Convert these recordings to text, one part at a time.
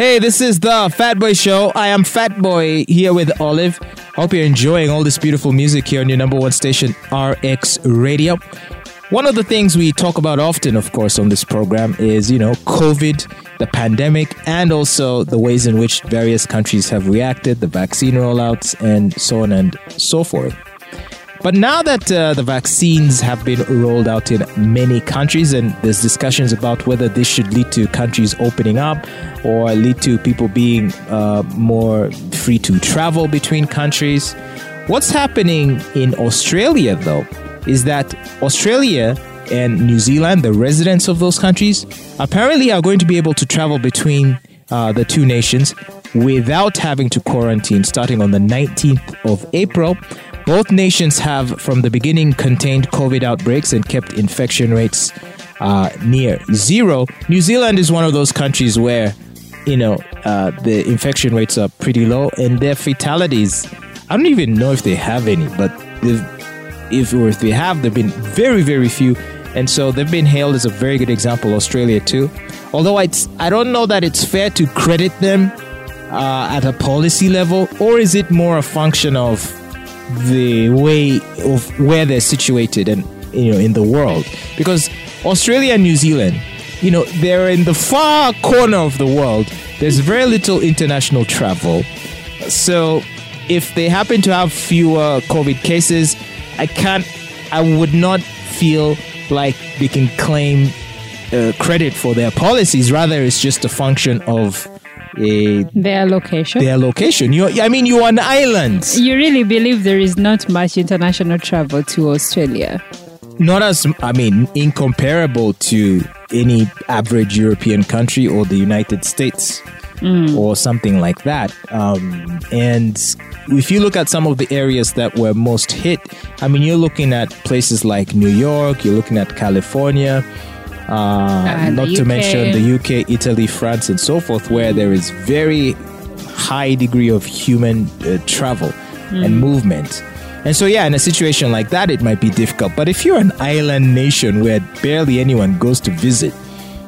Hey, this is the Fat Boy Show. I am Fat Boy here with Olive. Hope you're enjoying all this beautiful music here on your number one station, RX Radio. One of the things we talk about often, of course, on this program is, you know, COVID, the pandemic, and also the ways in which various countries have reacted, the vaccine rollouts, and so on and so forth. But now that uh, the vaccines have been rolled out in many countries, and there's discussions about whether this should lead to countries opening up or lead to people being uh, more free to travel between countries. What's happening in Australia, though, is that Australia and New Zealand, the residents of those countries, apparently are going to be able to travel between uh, the two nations without having to quarantine starting on the 19th of April. Both nations have, from the beginning, contained COVID outbreaks and kept infection rates uh, near zero. New Zealand is one of those countries where, you know, uh, the infection rates are pretty low and their fatalities. I don't even know if they have any, but if or if they have, they've been very, very few. And so they've been hailed as a very good example. Australia too, although it's I don't know that it's fair to credit them uh, at a policy level, or is it more a function of the way of where they're situated and you know in the world. Because Australia and New Zealand you know they're in the far corner of the world. There's very little international travel. So if they happen to have fewer covid cases i can't i would not feel like they can claim uh, credit for their policies. Rather it's just a function of a their location. Their location. You, I mean, you're an island. You really believe there is not much international travel to Australia? Not as, I mean, incomparable to any average European country or the United States. Mm. Or something like that. Um, and if you look at some of the areas that were most hit, I mean, you're looking at places like New York, you're looking at California, uh, not to mention the UK, Italy, France, and so forth, where there is very high degree of human uh, travel mm. and movement. And so, yeah, in a situation like that, it might be difficult. But if you're an island nation where barely anyone goes to visit,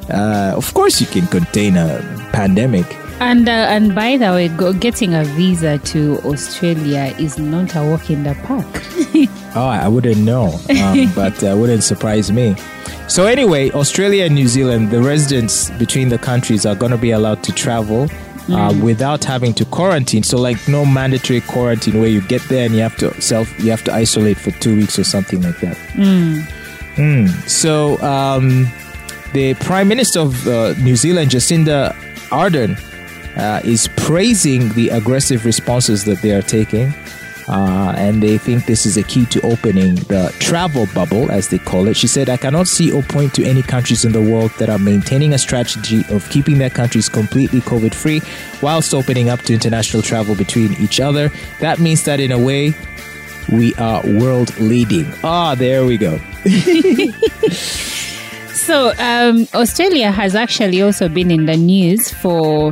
uh, of course you can contain a pandemic. And uh, and by the way, go, getting a visa to Australia is not a walk in the park. oh, I wouldn't know, um, but uh, wouldn't surprise me. So, anyway, Australia and New Zealand, the residents between the countries are going to be allowed to travel. Uh, mm. without having to quarantine. So like no mandatory quarantine where you get there and you have to self you have to isolate for two weeks or something like that. Mm. Mm. So um, the Prime Minister of uh, New Zealand, Jacinda Ardern, uh, is praising the aggressive responses that they are taking. Uh, and they think this is a key to opening the travel bubble, as they call it. She said, I cannot see or point to any countries in the world that are maintaining a strategy of keeping their countries completely COVID free whilst opening up to international travel between each other. That means that in a way, we are world leading. Ah, there we go. So, um, Australia has actually also been in the news for,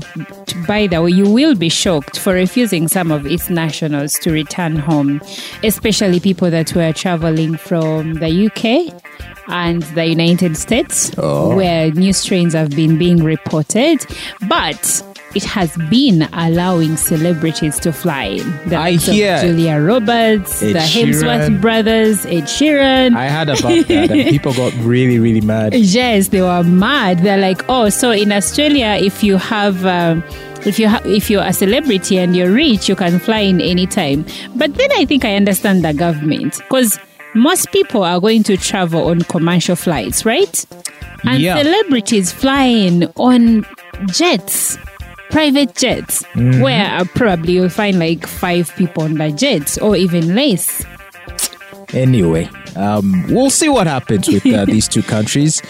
by the way, you will be shocked for refusing some of its nationals to return home, especially people that were traveling from the UK and the United States, oh. where new strains have been being reported. But it has been allowing celebrities to fly in. The I hear Julia Roberts, Ed the Hemsworth brothers, Ed Sheeran. I heard about that, and people got really, really mad. Yes, they were mad. They're like, oh, so in Australia, if you have. Um, if you ha- if you're a celebrity and you're rich, you can fly in any time. But then I think I understand the government because most people are going to travel on commercial flights, right? And yeah. celebrities flying on jets private jets, mm-hmm. where uh, probably you'll find like five people on the jets or even less. Anyway, um, we'll see what happens with uh, these two countries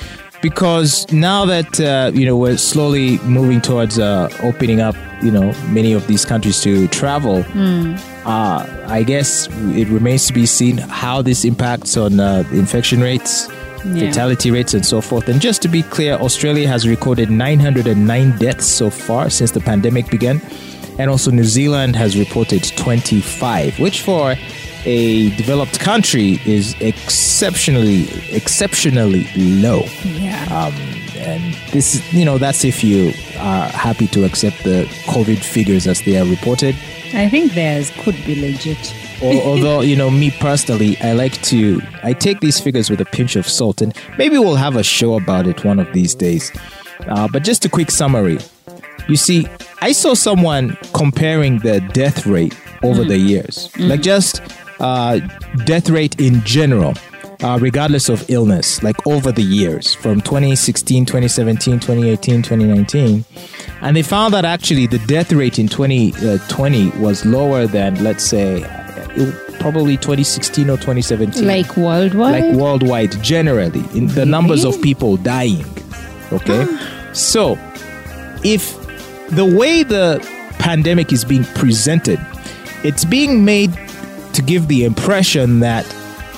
because now that uh, you know we're slowly moving towards uh, opening up, you know, many of these countries to travel. Mm. I guess it remains to be seen how this impacts on uh, infection rates yeah. fatality rates, and so forth. And just to be clear, Australia has recorded 909 deaths so far since the pandemic began. And also, New Zealand has reported 25, which for a developed country is exceptionally exceptionally low. Yeah. Um, and this, is- you know, that's if you are happy to accept the COVID figures as they are reported. I think theirs could be legit. Al- Although, you know, me personally, I like to, I take these figures with a pinch of salt, and maybe we'll have a show about it one of these days. Uh, but just a quick summary. You see, I saw someone comparing the death rate over the years, like just uh, death rate in general, uh, regardless of illness, like over the years from 2016, 2017, 2018, 2019. And they found that actually the death rate in 2020 was lower than, let's say, uh, Uh, probably 2016 or 2017 Like worldwide? like worldwide generally in the numbers of people dying okay? Ah. So if the way the pandemic is being presented it's being made to give the impression that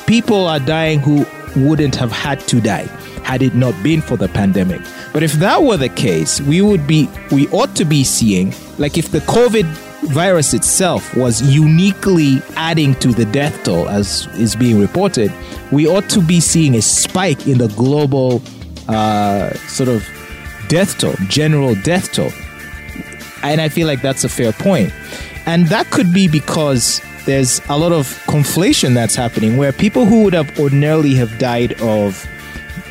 people are dying who wouldn't have had to die had it not been for the pandemic. But if that were the case we would be we ought to be seeing like if the covid virus itself was uniquely adding to the death toll as is being reported, we ought to be seeing a spike in the global uh, sort of death toll, general death toll. And I feel like that's a fair point. And that could be because there's a lot of conflation that's happening where people who would have ordinarily have died of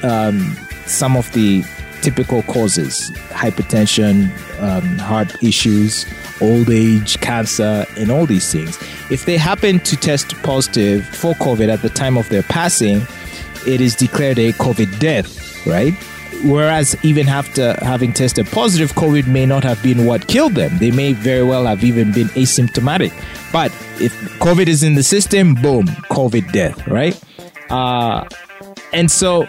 um, some of the typical causes hypertension um, heart issues old age cancer and all these things. If they happen to test positive for covid at the time of their passing it is declared a covid death right? Whereas even after having tested positive covid may not have been what killed them. They may very well have even been asymptomatic. But if covid is in the system boom covid death right? Uh, and so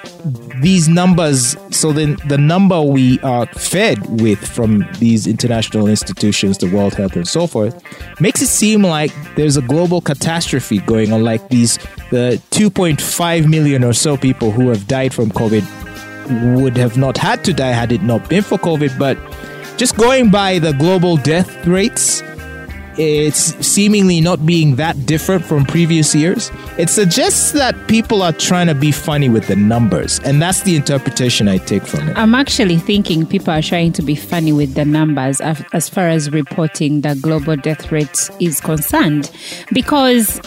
these numbers, so then the number we are fed with from these international institutions, the World Health and so forth, makes it seem like there's a global catastrophe going on, like these the 2.5 million or so people who have died from COVID would have not had to die had it not been for COVID. But just going by the global death rates, it's seemingly not being that different from previous years. It suggests that people are trying to be funny with the numbers, and that's the interpretation I take from it. I'm actually thinking people are trying to be funny with the numbers as, far as reporting the global death rate is concerned. Because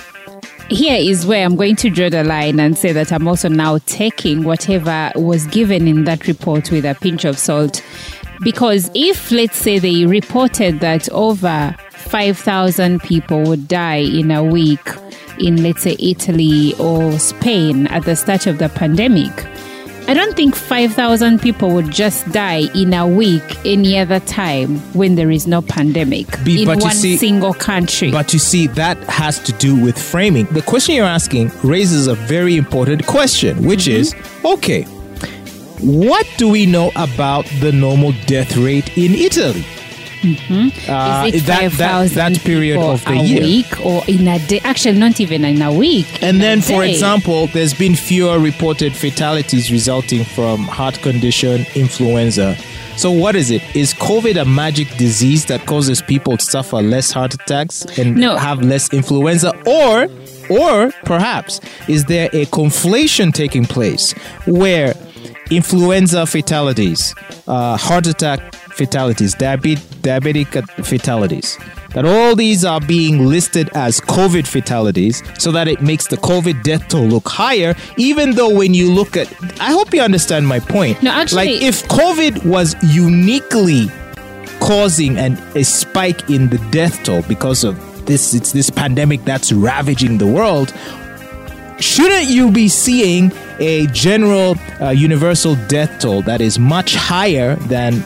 here is where I'm going to draw the line and say that I'm also now taking whatever was given in that report with a pinch of salt. Because if, let's say, they reported that over 5,000 people would die in a week in, let's say, Italy or Spain at the start of the pandemic, I don't think 5,000 people would just die in a week any other time when there is no pandemic Be- in one see- single country. But you see, that has to do with framing. The question you're asking raises a very important question, which mm-hmm. is okay, what do we know about the normal death rate in Italy? Uh, is it that, that, that period of the a year. week or in a day? Actually, not even in a week. And then, for day. example, there's been fewer reported fatalities resulting from heart condition, influenza. So, what is it? Is COVID a magic disease that causes people to suffer less heart attacks and No. have less influenza? Or, or perhaps, is there a conflation taking place where influenza fatalities, uh, heart attack fatalities, diabetes, diabetic fatalities, that all these are being listed as COVID fatalities so that it makes the COVID death toll look higher, even though when you look at, I hope you understand my point. No, actually- like if COVID was uniquely causing an, a spike in the death toll because of this, it's this pandemic that's ravaging the world, shouldn't you be seeing a general uh, universal death toll that is much higher than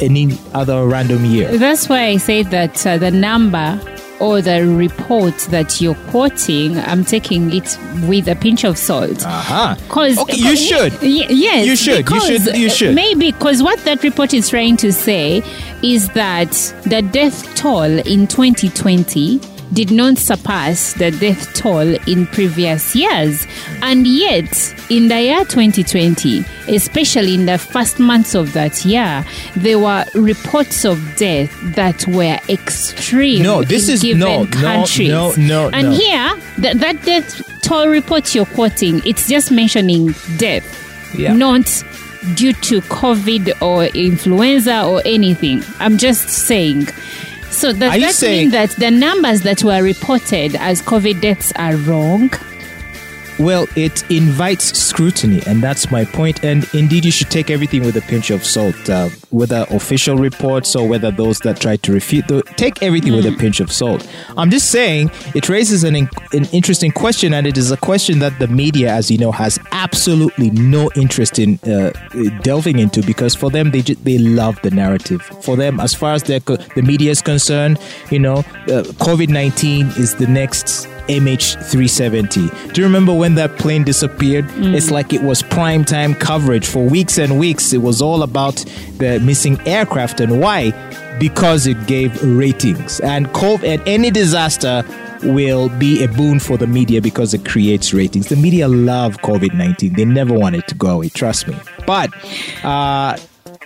any other random year? That's why I say that uh, the number or the report that you're quoting, I'm taking it with a pinch of salt. Aha. Cause, Okay, you should. Y- yes, You should, you because, should, you should. Maybe because what that report is trying to say is that the death toll in 2020 did not surpass the death toll in previous years. And yet, in the year 2020, especially in the first months of that year, there were reports of death that were extreme. No, this is- given no, no, no, no, And no. here, th- that death toll report you're quoting, it's just mentioning death, Yeah. not due to COVID or influenza or anything. I'm just saying. So does Are that saying- mean that the numbers that were reported as COVID deaths are wrong? Well, it invites scrutiny, and that's my point. And indeed, you should take everything with a pinch of salt, uh, whether official reports or whether those that try to refute. The, take everything with a pinch of salt. I'm just saying it raises an, in- an interesting question, and it is a question that the media, as you know, has absolutely no interest in uh, delving into because for them, they ju- they love the narrative. For them, as far as their co- the media is concerned, you know, uh, COVID 19 is the next MH370. Do you remember when that plane disappeared? It's like it was prime time coverage for weeks and weeks. It was all about the missing aircraft and why? Because it gave ratings. And COVID and any disaster will be a boon for the media because it creates ratings. The media love COVID 19. They never want it to go away, trust me. But uh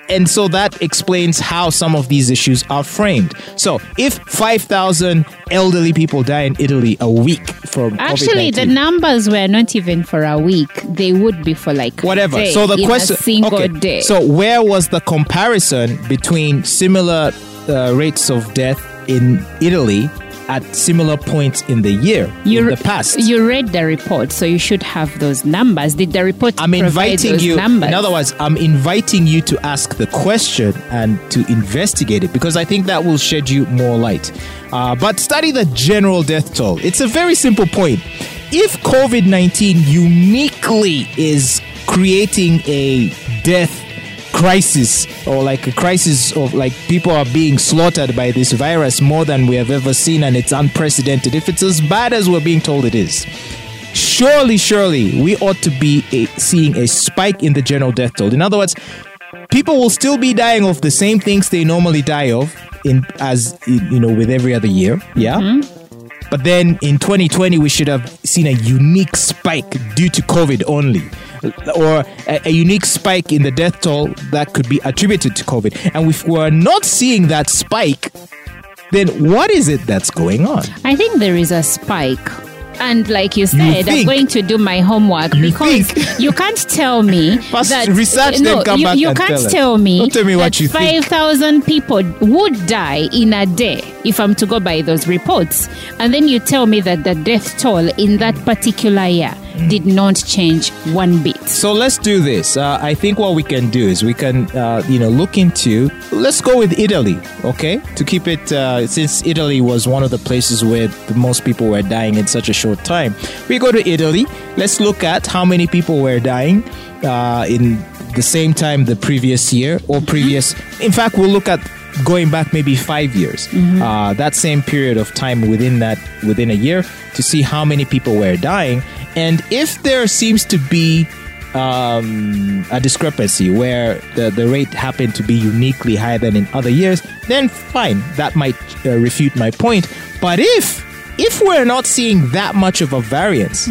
and so that explains how some of these issues are framed. So, if 5,000 elderly people die in Italy a week from Actually, the COVID-19, numbers were not even for a week. They would be for like a whatever. day, so the question, single okay. day. So where was the comparison between similar uh, rates of death in Italy at similar points in the year in the past? You read the report, so you should have those numbers. Did the report I'm inviting you. numbers? In other words, I'm inviting you to ask the question and to investigate it because I think that will shed you more light. Uh, but study the general death toll. It's a very simple point. If COVID 19 uniquely is creating a death crisis or like a crisis of like people are being slaughtered by this virus more than we have ever seen and it's unprecedented if it's as bad as we're being told it is surely, surely, we ought to be a, seeing a spike in the general death toll. In other words, people will still be dying of the same things they normally die of, in as you know, with every other year. Yeah. Mm-hmm. But then in 2020, we should have seen a unique spike due to COVID only, or a, a unique spike in the death toll that could be attributed to COVID. And if we're not seeing that spike, then what is it that's going on? I think there is a spike. And like you said, I'm going to do my homework You because think? you can't tell me First that research, no, you, back you and can't tell tell me Don't tell me what you think. 5,000 people would die in a day if I'm to go by those reports. And then you tell me that the death toll in that particular year did not change one bit. So let's do this. Uh, I think what we can do is we can, uh, you know, look into. Let's go with Italy, okay? To keep it, uh, since Italy was one of the places where the most people were dying in such a short time. We go to Italy. Let's look at how many people were dying uh, in the same time the previous year or previous. In fact, we'll look at going back maybe five years. Uh, that same period of time within that within a year to see how many people were dying, and if there seems to be um, a discrepancy where the, the rate happened to be uniquely higher than in other years, then fine, that might uh, refute my point. But if if we're not seeing that much of a variance,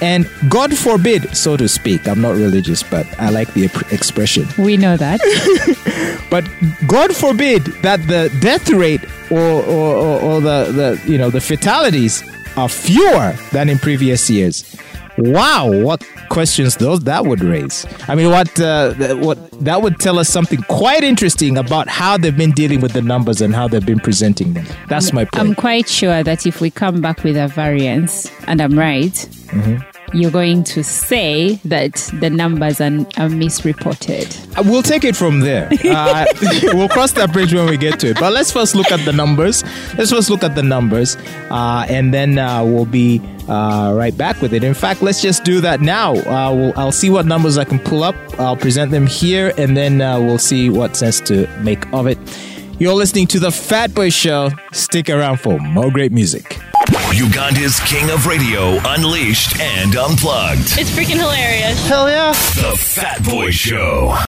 and God forbid, so to speak, I'm not religious, but I like the expression. We know that. But God forbid that the death rate or, or, or, or the, the you know the fatalities are fewer than in previous years. Wow, what questions those that would raise? I mean, what uh, what that would tell us something quite interesting about how they've been dealing with the numbers and how they've been presenting them. That's my point. I'm quite sure that if we come back with a variance, and I'm right, Mm-hmm. You're going to say that the numbers are, are misreported. Uh, We'll take it from there. Uh, we'll cross that bridge when we get to it. But let's first look at the numbers. Let's first look at the numbers, uh, and then uh, we'll be uh, right back with it. In fact, let's just do that now. Uh, we'll, I'll see what numbers I can pull up. I'll present them here, and then uh, we'll see what sense to make of it. You're listening to the Fat Boy Show. Stick around for more great music. Uganda's king of radio, unleashed and unplugged. It's freaking hilarious. Hell yeah! The Fat Boy Show.